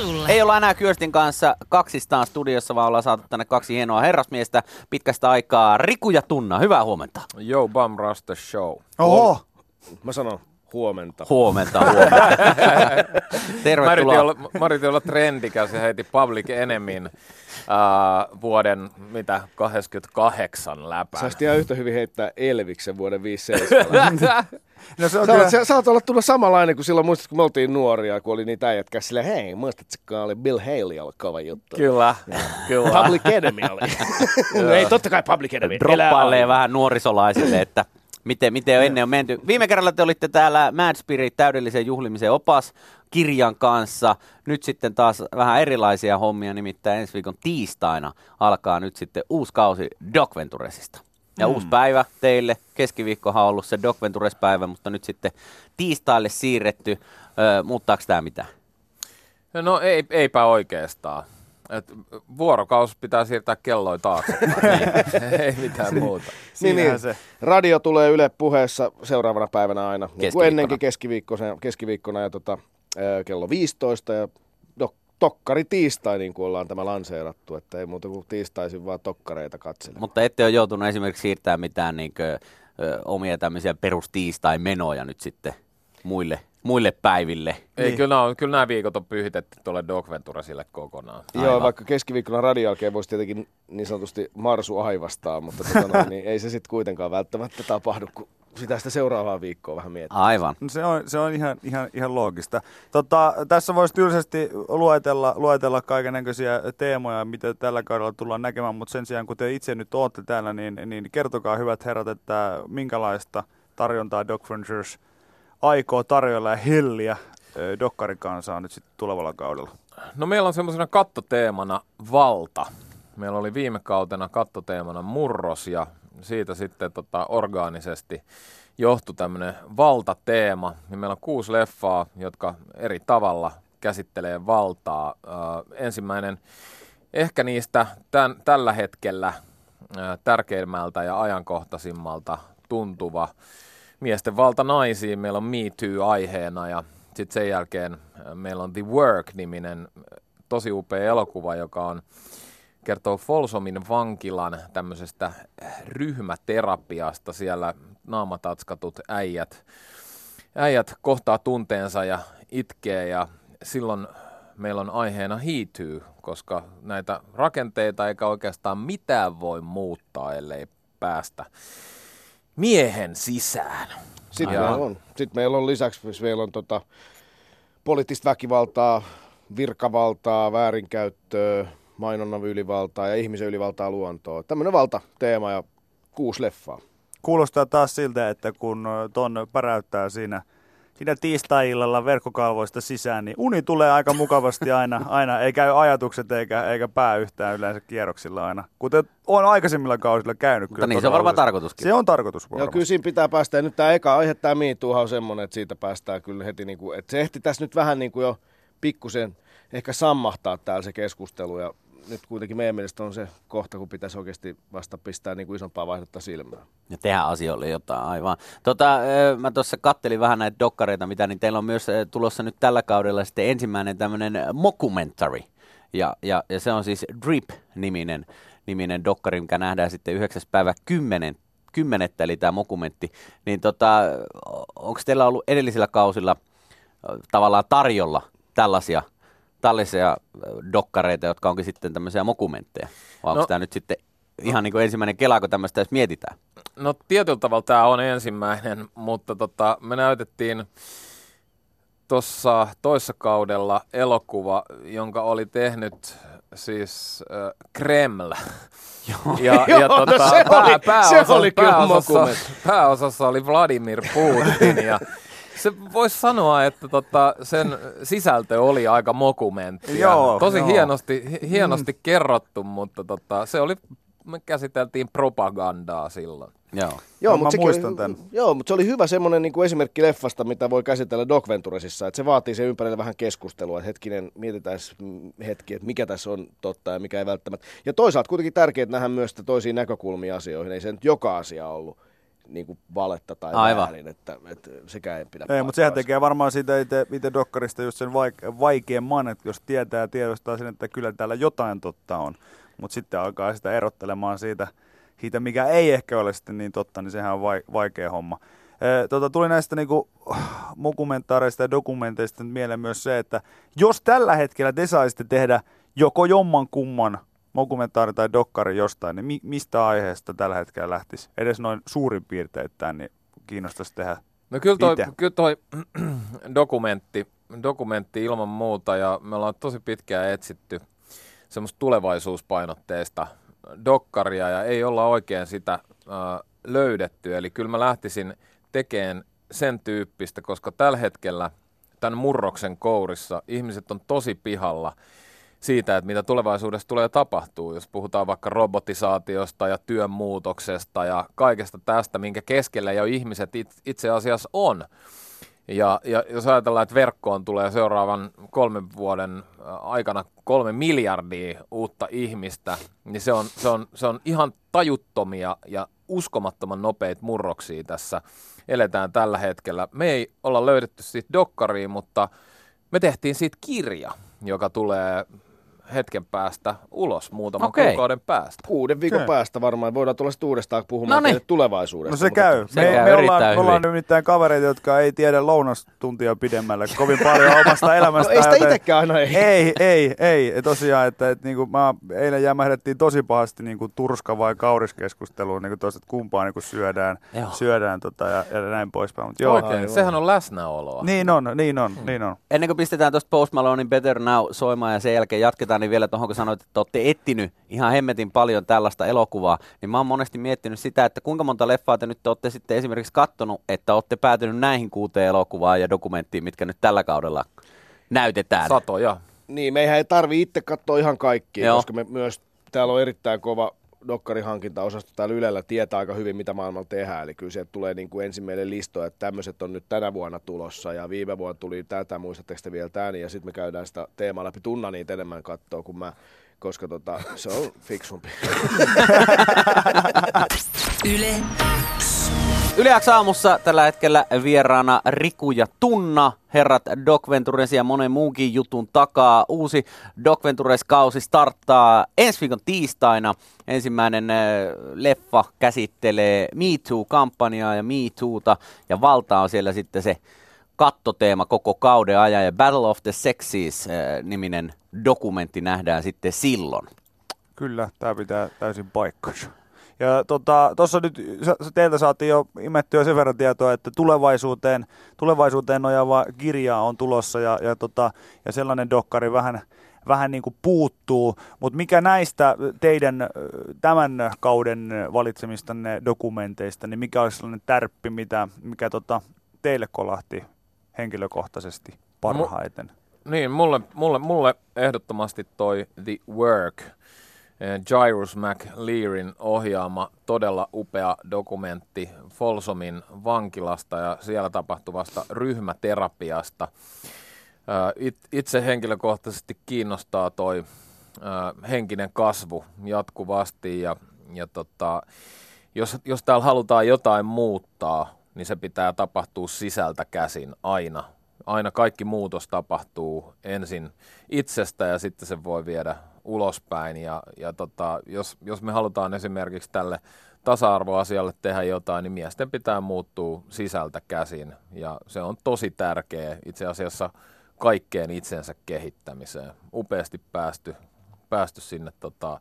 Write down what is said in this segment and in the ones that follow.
sulle. Ei olla enää Kyöstin kanssa kaksistaan studiossa, vaan ollaan saatu tänne kaksi hienoa herrasmiestä pitkästä aikaa. Riku ja Tunna, hyvää huomenta. Yo, Bum Rasta Show. Oho! Mä sanon huomenta. Huomenta, huomenta. Mä Tervetuloa. olla, mä yritin olla trendikäs ja heitin Public Enemyn uh, vuoden mitä 28 läpän. Saisit ihan yhtä hyvin heittää Elviksen vuoden 57. No se on Sä, kyllä, sä, sä oot olla tullut samanlainen kuin silloin, muistat kun me oltiin nuoria, kun oli niitä äijät käsi silleen, hei, muistatko, kun oli Bill Haley oli kova juttu. Kyllä, kyllä. Public Enemy oli. Ei, totta kai Public Enemy. Droppailee vähän nuorisolaisille, että miten, miten jo ennen on menty. Viime kerralla te olitte täällä Mad Spirit täydellisen juhlimisen opas kirjan kanssa. Nyt sitten taas vähän erilaisia hommia, nimittäin ensi viikon tiistaina alkaa nyt sitten uusi kausi Doc Venturesista. Ja uusi päivä teille. Keskiviikkohan on ollut se Doc Ventures-päivä, mutta nyt sitten tiistaille siirretty. Öö, muuttaako tämä mitään? No ei, eipä oikeastaan. Et vuorokaus pitää siirtää kelloja taakse. ei mitään muuta. Niin, niin. se. Radio tulee Yle puheessa seuraavana päivänä aina. Niin kuin Keskiviikkona. ennenkin keskiviikkona, keskiviikkona ja tota, kello 15 ja dok, tokkari tiistai, niin kuin ollaan tämä lanseerattu. Että ei muuta kuin tiistaisin vaan tokkareita katselemaan. Mutta ette ole joutunut esimerkiksi siirtämään mitään niinkö, ö, omia tämmöisiä perustiistai-menoja nyt sitten muille, muille päiville. Ei, Niin. kyllä, on, kyllä nämä viikot on pyhitetty tuolle Dog Venturesille kokonaan. Joo, Aivan. vaikka keskiviikkona radio jälkeen voisi tietenkin niin sanotusti marsu aivastaa, mutta tota noin, niin ei se sitten kuitenkaan välttämättä tapahdu, kun sitä sitä seuraavaa viikkoa vähän miettii. Aivan. No Se on, se on ihan, ihan, ihan loogista. Tota, tässä voisi tylsästi luetella, luetella kaikenlaisia teemoja, mitä tällä kaudella tullaan näkemään, mutta sen sijaan kun te itse nyt olette täällä, niin, niin kertokaa hyvät herrat, että minkälaista tarjontaa Doc Ventures aikoo tarjoilla ja helliä ö, dokkarikansaa nyt sitten tulevalla kaudella. No meillä on semmoisena kattoteemana valta. Meillä oli viime kautena kattoteemana murros ja siitä sitten tota, orgaanisesti johtui tämmöinen valtateema. Ja meillä on kuusi leffaa, jotka eri tavalla käsittelee valtaa. Ö, ensimmäinen ehkä niistä tämän, tällä hetkellä ö, tärkeimmältä ja ajankohtaisimmalta tuntuva miesten valta naisiin. Meillä on Me Too aiheena ja sitten sen jälkeen äh, meillä on The Work-niminen äh, tosi upea elokuva, joka on kertoo Folsomin vankilan tämmöisestä ryhmäterapiasta. Siellä naamatatskatut äijät, äijät kohtaa tunteensa ja itkee ja silloin meillä on aiheena hiityy, koska näitä rakenteita eikä oikeastaan mitään voi muuttaa, ellei päästä miehen sisään. Sitten meillä on, sitten meillä on lisäksi siis meillä on tota, poliittista väkivaltaa, virkavaltaa, väärinkäyttöä, mainonnan ylivaltaa ja ihmisen ylivaltaa luontoa. Tämmöinen valtateema ja kuusi leffaa. Kuulostaa taas siltä, että kun ton päräyttää siinä, siinä tiistai-illalla verkkokalvoista sisään, niin uni tulee aika mukavasti aina, aina ei käy ajatukset eikä, eikä pää yhtään yleensä kierroksilla aina. Kuten on aikaisemmilla kausilla käynyt. Mutta niin se on varmaan tarkoituskin. Se on tarkoitus Joo, varmasti. kyllä siinä pitää päästä. Ja nyt tämä eka aihe, tämä miituuhan on semmoinen, että siitä päästään kyllä heti, niin kuin, että se ehti tässä nyt vähän niin kuin jo pikkusen ehkä sammahtaa täällä se keskustelu. Ja nyt kuitenkin meidän mielestä on se kohta, kun pitäisi oikeasti vasta pistää niin kuin isompaa vaihdetta silmään. Ja tehdä asioille jotain, aivan. Tota, mä tuossa kattelin vähän näitä dokkareita, mitä, niin teillä on myös tulossa nyt tällä kaudella sitten ensimmäinen tämmöinen mockumentary. Ja, ja, ja se on siis Drip-niminen niminen dokkari, mikä nähdään sitten 9. päivä 10, kymmenettä, eli tämä mokumentti. Niin tota, onko teillä ollut edellisillä kausilla tavallaan tarjolla tällaisia, tällaisia ö, dokkareita, jotka onkin sitten tämmöisiä mokumentteja? Vai onko No- tämä nyt sitten ihan niin kuin ensimmäinen kela, kun tämmöistä edes mietitään? No tietyllä tavalla tämä on ensimmäinen, mutta tota, me näytettiin tuossa toissa kaudella elokuva, jonka oli tehnyt siis äh, Kreml. Ja, ja Joo, no tota, se oli- se oli kyllä pääosassa, pääosassa oli Vladimir Putin ja se voisi sanoa, että tota, sen sisältö oli aika mokumentti. Joo, Tosi joo. hienosti, hi- hienosti kerrottu, mutta tota, se oli, me käsiteltiin propagandaa silloin. Joo. Joo, No, mutta muistan tän. Joo, mutta se oli hyvä semmoinen niin kuin esimerkki leffasta, mitä voi käsitellä Doc Venturesissa. Että se vaatii sen ympärille vähän keskustelua. Että hetkinen, mietitään mm, hetki, että mikä tässä on totta ja mikä ei välttämättä. Ja toisaalta kuitenkin tärkeää nähdä myös toisia näkökulmia asioihin. Ei se nyt joka asia ollut niin kuin valetta tai Aivan. väärin, että, että sekään ei pidä Ei, mutta sehän tekee varmaan siitä itse, itse dokkarista just sen vaike- vaikeamman, että jos tietää ja tiedostaa sen, että kyllä täällä jotain totta on, mutta sitten alkaa sitä erottelemaan siitä, siitä, mikä ei ehkä ole sitten niin totta, niin sehän on vai, vaikea homma. Tota, tuli näistä niinku, mokumentaareista ja dokumenteista nyt mieleen myös se, että jos tällä hetkellä te saisitte tehdä joko jomman kumman mokumentaari tai dokkari jostain, niin mi- mistä aiheesta tällä hetkellä lähtisi? Edes noin suurin piirteittäin, niin kiinnostaisi tehdä No kyllä toi, Ite. kyllä toi dokumentti, dokumentti ilman muuta ja me ollaan tosi pitkään etsitty semmoista tulevaisuuspainotteista dokkaria ja ei olla oikein sitä äh, löydetty. Eli kyllä mä lähtisin tekemään sen tyyppistä, koska tällä hetkellä tämän murroksen kourissa ihmiset on tosi pihalla siitä, että mitä tulevaisuudessa tulee tapahtuu, jos puhutaan vaikka robotisaatiosta ja työn muutoksesta ja kaikesta tästä, minkä keskellä jo ihmiset it, itse asiassa on. Ja, ja jos ajatellaan, että verkkoon tulee seuraavan kolmen vuoden ä, aikana kolme miljardia uutta ihmistä, niin se on, se on, se on ihan tajuttomia ja uskomattoman nopeita murroksia tässä eletään tällä hetkellä. Me ei olla löydetty siitä dokkariin, mutta me tehtiin siitä kirja, joka tulee hetken päästä ulos, muutaman Okei. kuukauden päästä. Kuuden viikon Okei. päästä varmaan voidaan tulla sitten uudestaan puhumaan Noniin. teille tulevaisuudesta. No se mutta- käy. Se me, käy me, ollaan, me ollaan nimittäin kavereita, jotka ei tiedä lounastuntia pidemmälle kovin paljon omasta No elämästä. ei sitä itsekään aina ei. Ei, ei, ei. Ja tosiaan, että, että niinku, mä eilen jämähdettiin tosi pahasti niinku turska vai kauriskeskusteluun, niinku tosta, että kumpaa niinku syödään, Joo. syödään tota, ja, ja, näin poispäin. Mut joo, Oikein, aivan. sehän on läsnäoloa. niin on, niin on, niin on. Ennen kuin pistetään tuosta Post Malonein Better Now soimaan ja sen jälkeen jatketaan, niin vielä tuohon kun sanoit, että olette etsinyt ihan hemmetin paljon tällaista elokuvaa, niin mä oon monesti miettinyt sitä, että kuinka monta leffaa te nyt olette sitten esimerkiksi kattonut, että olette päätynyt näihin kuuteen elokuvaan ja dokumenttiin, mitkä nyt tällä kaudella näytetään. Satoja. Niin, meihän ei tarvi itse katsoa ihan kaikkia, Joo. koska me myös täällä on erittäin kova dokkarihankintaosasto täällä Ylellä tietää aika hyvin, mitä maailmalla tehdään. Eli kyllä sieltä tulee niin kuin ensimmäinen listo, että tämmöiset on nyt tänä vuonna tulossa ja viime vuonna tuli tätä, muistatteko te vielä tämän, ja sitten me käydään sitä teemaa läpi. Tunna niitä enemmän katsoa kuin mä, koska tota, se on fiksumpi. Yle Yle X aamussa tällä hetkellä vieraana Riku ja Tunna, herrat Doc Ventures ja monen muunkin jutun takaa. Uusi Doc Ventures-kausi starttaa ensi viikon tiistaina. Ensimmäinen äh, leffa käsittelee Me Too-kampanjaa ja Me Toota, ja valta on siellä sitten se kattoteema koko kauden ajan, ja Battle of the Sexes äh, dokumentti nähdään sitten silloin. Kyllä, tämä pitää täysin paikkansa. Ja tuossa tota, nyt teiltä saatiin jo imettyä sen verran tietoa, että tulevaisuuteen, tulevaisuuteen nojaava kirja on tulossa ja, ja, tota, ja sellainen dokkari vähän, vähän niin kuin puuttuu. Mutta mikä näistä teidän tämän kauden valitsemistanne dokumenteista, niin mikä olisi sellainen tärppi, mitä, mikä tota, teille kolahti henkilökohtaisesti parhaiten? Niin, mulle, mulle, mulle ehdottomasti toi The Work, Jairus McLearin ohjaama todella upea dokumentti Folsomin vankilasta ja siellä tapahtuvasta ryhmäterapiasta. It- Itse henkilökohtaisesti kiinnostaa toi ö, henkinen kasvu jatkuvasti ja, ja tota, jos, jos täällä halutaan jotain muuttaa, niin se pitää tapahtua sisältä käsin aina. Aina kaikki muutos tapahtuu ensin itsestä ja sitten se voi viedä ulospäin. Ja, ja tota, jos, jos me halutaan esimerkiksi tälle tasa-arvoasialle tehdä jotain, niin miesten pitää muuttua sisältä käsin. Ja se on tosi tärkeä itse asiassa kaikkeen itsensä kehittämiseen. Upeasti päästy, päästy sinne tota,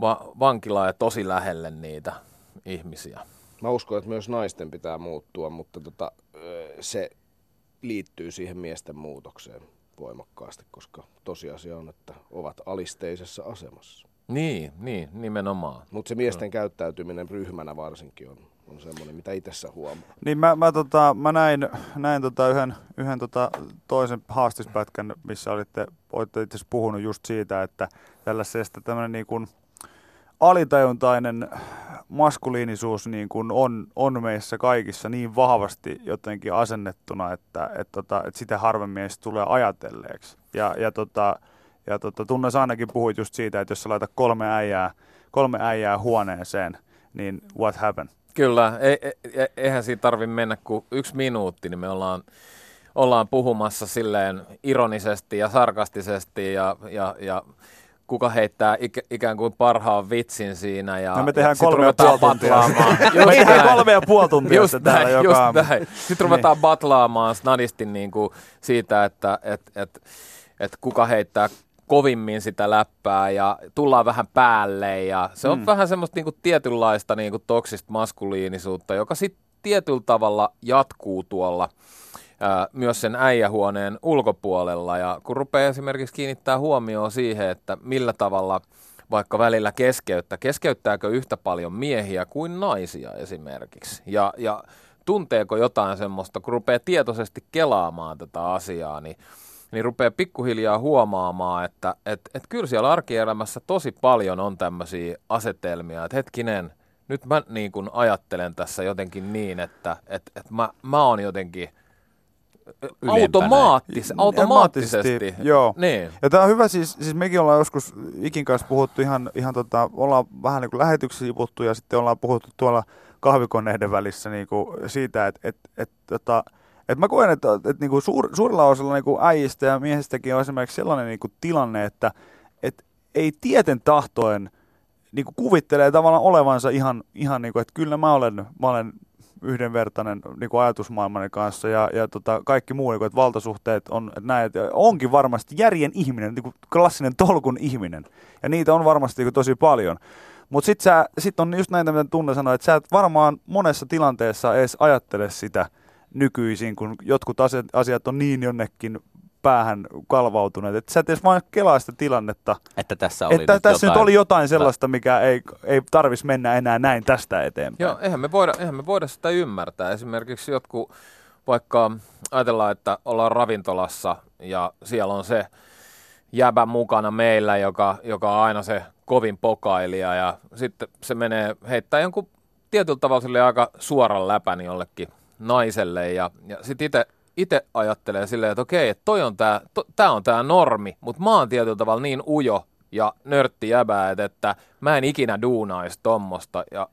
va- vankilaan ja tosi lähelle niitä ihmisiä. Mä uskon, että myös naisten pitää muuttua, mutta tota, se liittyy siihen miesten muutokseen voimakkaasti, koska tosiasia on, että ovat alisteisessa asemassa. Niin, niin, nimenomaan. Mutta se miesten käyttäytyminen ryhmänä varsinkin on, on semmoinen, mitä itsessä huomaa. Niin mä, mä, tota, mä näin, näin tota yhden, yhden tota toisen haastispätkän, missä olitte, olitte itse asiassa puhunut just siitä, että tällaisesta tämmöinen niin kuin alitajuntainen maskuliinisuus niin kuin on, on meissä kaikissa niin vahvasti jotenkin asennettuna, että et tota, et sitä harvemmin edes tulee ajatelleeksi. Ja, ja, tota, ja tota, Tunnes ainakin puhuit just siitä, että jos sä laitat kolme äijää, kolme äijää huoneeseen, niin what happened? Kyllä, ei, ei, eihän siitä tarvi mennä kuin yksi minuutti, niin me ollaan, ollaan puhumassa silleen ironisesti ja sarkastisesti ja, ja, ja kuka heittää ikä, ikään kuin parhaan vitsin siinä. Ja, no me tehdään ja kolme ja puoli tuntia. me tehdään kolme ja puoli tuntia just täällä näin, joka just aamu. näin. Sitten ruvetaan niin. batlaamaan snadisti niin kuin siitä, että et, et, et kuka heittää kovimmin sitä läppää ja tullaan vähän päälle ja se on mm. vähän semmoista niinku tietynlaista niinku toksista maskuliinisuutta, joka sitten tietyllä tavalla jatkuu tuolla myös sen äijähuoneen ulkopuolella. Ja kun rupeaa esimerkiksi kiinnittää huomioon siihen, että millä tavalla vaikka välillä keskeyttää, keskeyttääkö yhtä paljon miehiä kuin naisia esimerkiksi? Ja, ja tunteeko jotain semmoista, kun rupeaa tietoisesti kelaamaan tätä asiaa, niin niin rupeaa pikkuhiljaa huomaamaan, että et, et kyllä siellä arkielämässä tosi paljon on tämmöisiä asetelmia, että hetkinen, nyt mä niin kun ajattelen tässä jotenkin niin, että et, et mä, mä oon jotenkin automaattis, automaattisesti. Joo. Niin. Ja tämä on hyvä, siis, siis mekin ollaan joskus Ikin kanssa puhuttu ihan, ihan tota, ollaan vähän niin kuin lähetyksissä sivuttu ja sitten ollaan puhuttu tuolla kahvikoneiden välissä niin kuin siitä, että et, et, tota, et mä koen, että, että niinku suur, suurella osalla niinku äijistä ja miehistäkin on esimerkiksi sellainen niinku tilanne, että et ei tieten tahtoen niinku kuvittelee tavallaan olevansa ihan, ihan niinku, että kyllä mä olen, mä olen yhdenvertainen niin kuin ajatusmaailmani kanssa ja, ja tota, kaikki muu, niin kuin, että valtasuhteet on että onkin varmasti järjen ihminen, niin kuin klassinen tolkun ihminen. Ja niitä on varmasti niin kuin, tosi paljon. Mutta sitten sit on just näitä, mitä Tunne sanoi, että sä et varmaan monessa tilanteessa edes ajattele sitä nykyisin, kun jotkut asiat, asiat on niin jonnekin päähän kalvautuneet, että sä et edes vain kelaa sitä tilannetta. Että tässä oli että nyt tässä jotain. nyt oli jotain sellaista, mikä ei, ei tarvitsisi mennä enää näin tästä eteenpäin. Joo, eihän me, voida, eihän me voida sitä ymmärtää. Esimerkiksi jotkut, vaikka ajatellaan, että ollaan ravintolassa ja siellä on se jäbä mukana meillä, joka, joka on aina se kovin pokailija ja sitten se menee heittää jonkun tietyllä tavalla sille aika suoran läpän jollekin naiselle ja, ja sitten itse itse ajattelee silleen, että okei, että toi on tää, to, tää on tää normi, mutta mä oon tietyllä tavalla niin ujo ja nörtti jäbää, että mä en ikinä duunaisi tommosta. Ja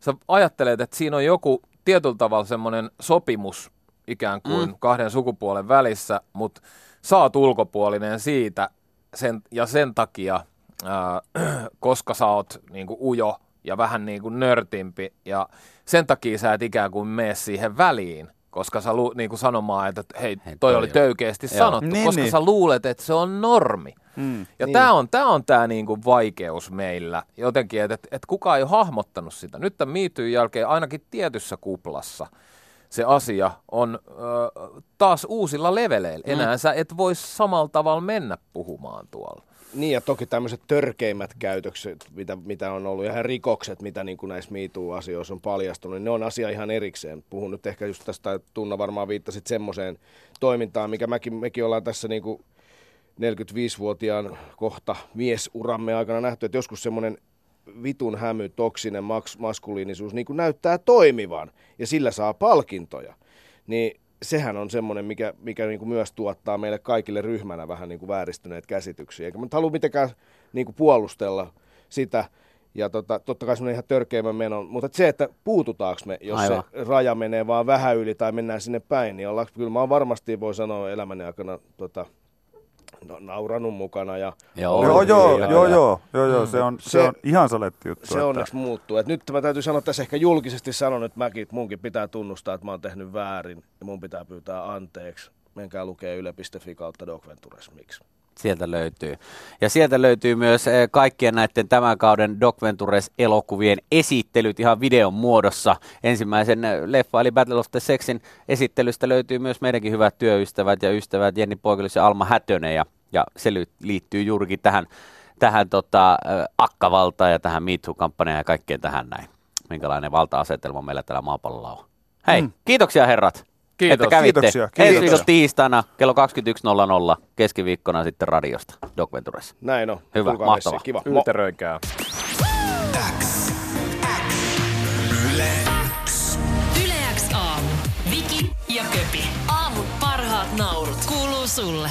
sä ajattelet, että siinä on joku tietyllä tavalla semmoinen sopimus ikään kuin mm. kahden sukupuolen välissä, mutta sä oot ulkopuolinen siitä sen, ja sen takia, ää, koska sä oot niin kuin ujo ja vähän niin kuin nörtimpi ja sen takia sä et ikään kuin mene siihen väliin koska sä lu, niin kuin sanomaan, että hei, toi, toi oli töykeästi Joo. sanottu, niin, koska niin. sä luulet, että se on normi. Mm, ja niin. tämä on tämä on tää niin kuin vaikeus meillä jotenkin, että et, et kukaan ei ole hahmottanut sitä. Nyt tämän miityyn jälkeen ainakin tietyssä kuplassa se asia on ö, taas uusilla leveleillä. Mm. Enää sä et voi samalla tavalla mennä puhumaan tuolla. Niin ja toki tämmöiset törkeimmät käytökset, mitä, mitä on ollut, ja rikokset, mitä niin kuin näissä MeToo-asioissa on paljastunut, niin ne on asia ihan erikseen. Puhun nyt ehkä just tästä, Tunna varmaan viittasit semmoiseen toimintaan, mikä mäkin, mekin ollaan tässä niin kuin 45-vuotiaan kohta miesuramme aikana nähty, että joskus semmoinen vitun hämy, toksinen maks, maskuliinisuus niin kuin näyttää toimivan, ja sillä saa palkintoja. Niin sehän on semmoinen, mikä, mikä niin kuin myös tuottaa meille kaikille ryhmänä vähän niin kuin vääristyneet käsityksiä. Eikä mä nyt halua mitenkään niin kuin puolustella sitä, ja tota, totta kai semmoinen ihan törkeimmän menon, mutta se, että puututaanko me, jos Aivan. se raja menee vaan vähän yli tai mennään sinne päin, niin ollaan, kyllä mä varmasti, voi sanoa elämäni aikana tota, nauranut mukana. Ja joo, joo, joo, ja joo, joo, joo, joo, se on, se, se on ihan saletti juttu. Se että... onneksi muuttuu. Et nyt mä täytyy sanoa, että tässä ehkä julkisesti sanon, että mäkin, munkin pitää tunnustaa, että mä oon tehnyt väärin ja mun pitää pyytää anteeksi. Menkää lukee yle.fi kautta dokventuresmiksi. Sieltä löytyy. Ja sieltä löytyy myös eh, kaikkien näiden tämän kauden Doc Ventures-elokuvien esittelyt ihan videon muodossa. Ensimmäisen eh, leffa eli Battle of the Sexin esittelystä löytyy myös meidänkin hyvät työystävät ja ystävät Jenni Poikilis ja Alma Hätönen. Ja, ja se liittyy juurikin tähän, tähän tota, eh, akkavaltaan ja tähän MeToo-kampanjaan ja kaikkeen tähän näin. Minkälainen valta-asetelma meillä täällä maapallolla on. Hei, mm. kiitoksia herrat. Kiitos. Että kävitte. Kiitoksia. Ensi viikolla tiistaina kello 21.00 keskiviikkona sitten radiosta Doc Venturessa. Näin on. Hyvä, Tulkaa mahtavaa. Messi. Kiva. Ylteröikää. Yle X. Yle X aamu. Viki ja Köpi. Aamun parhaat naurut. Kuuluu sulle.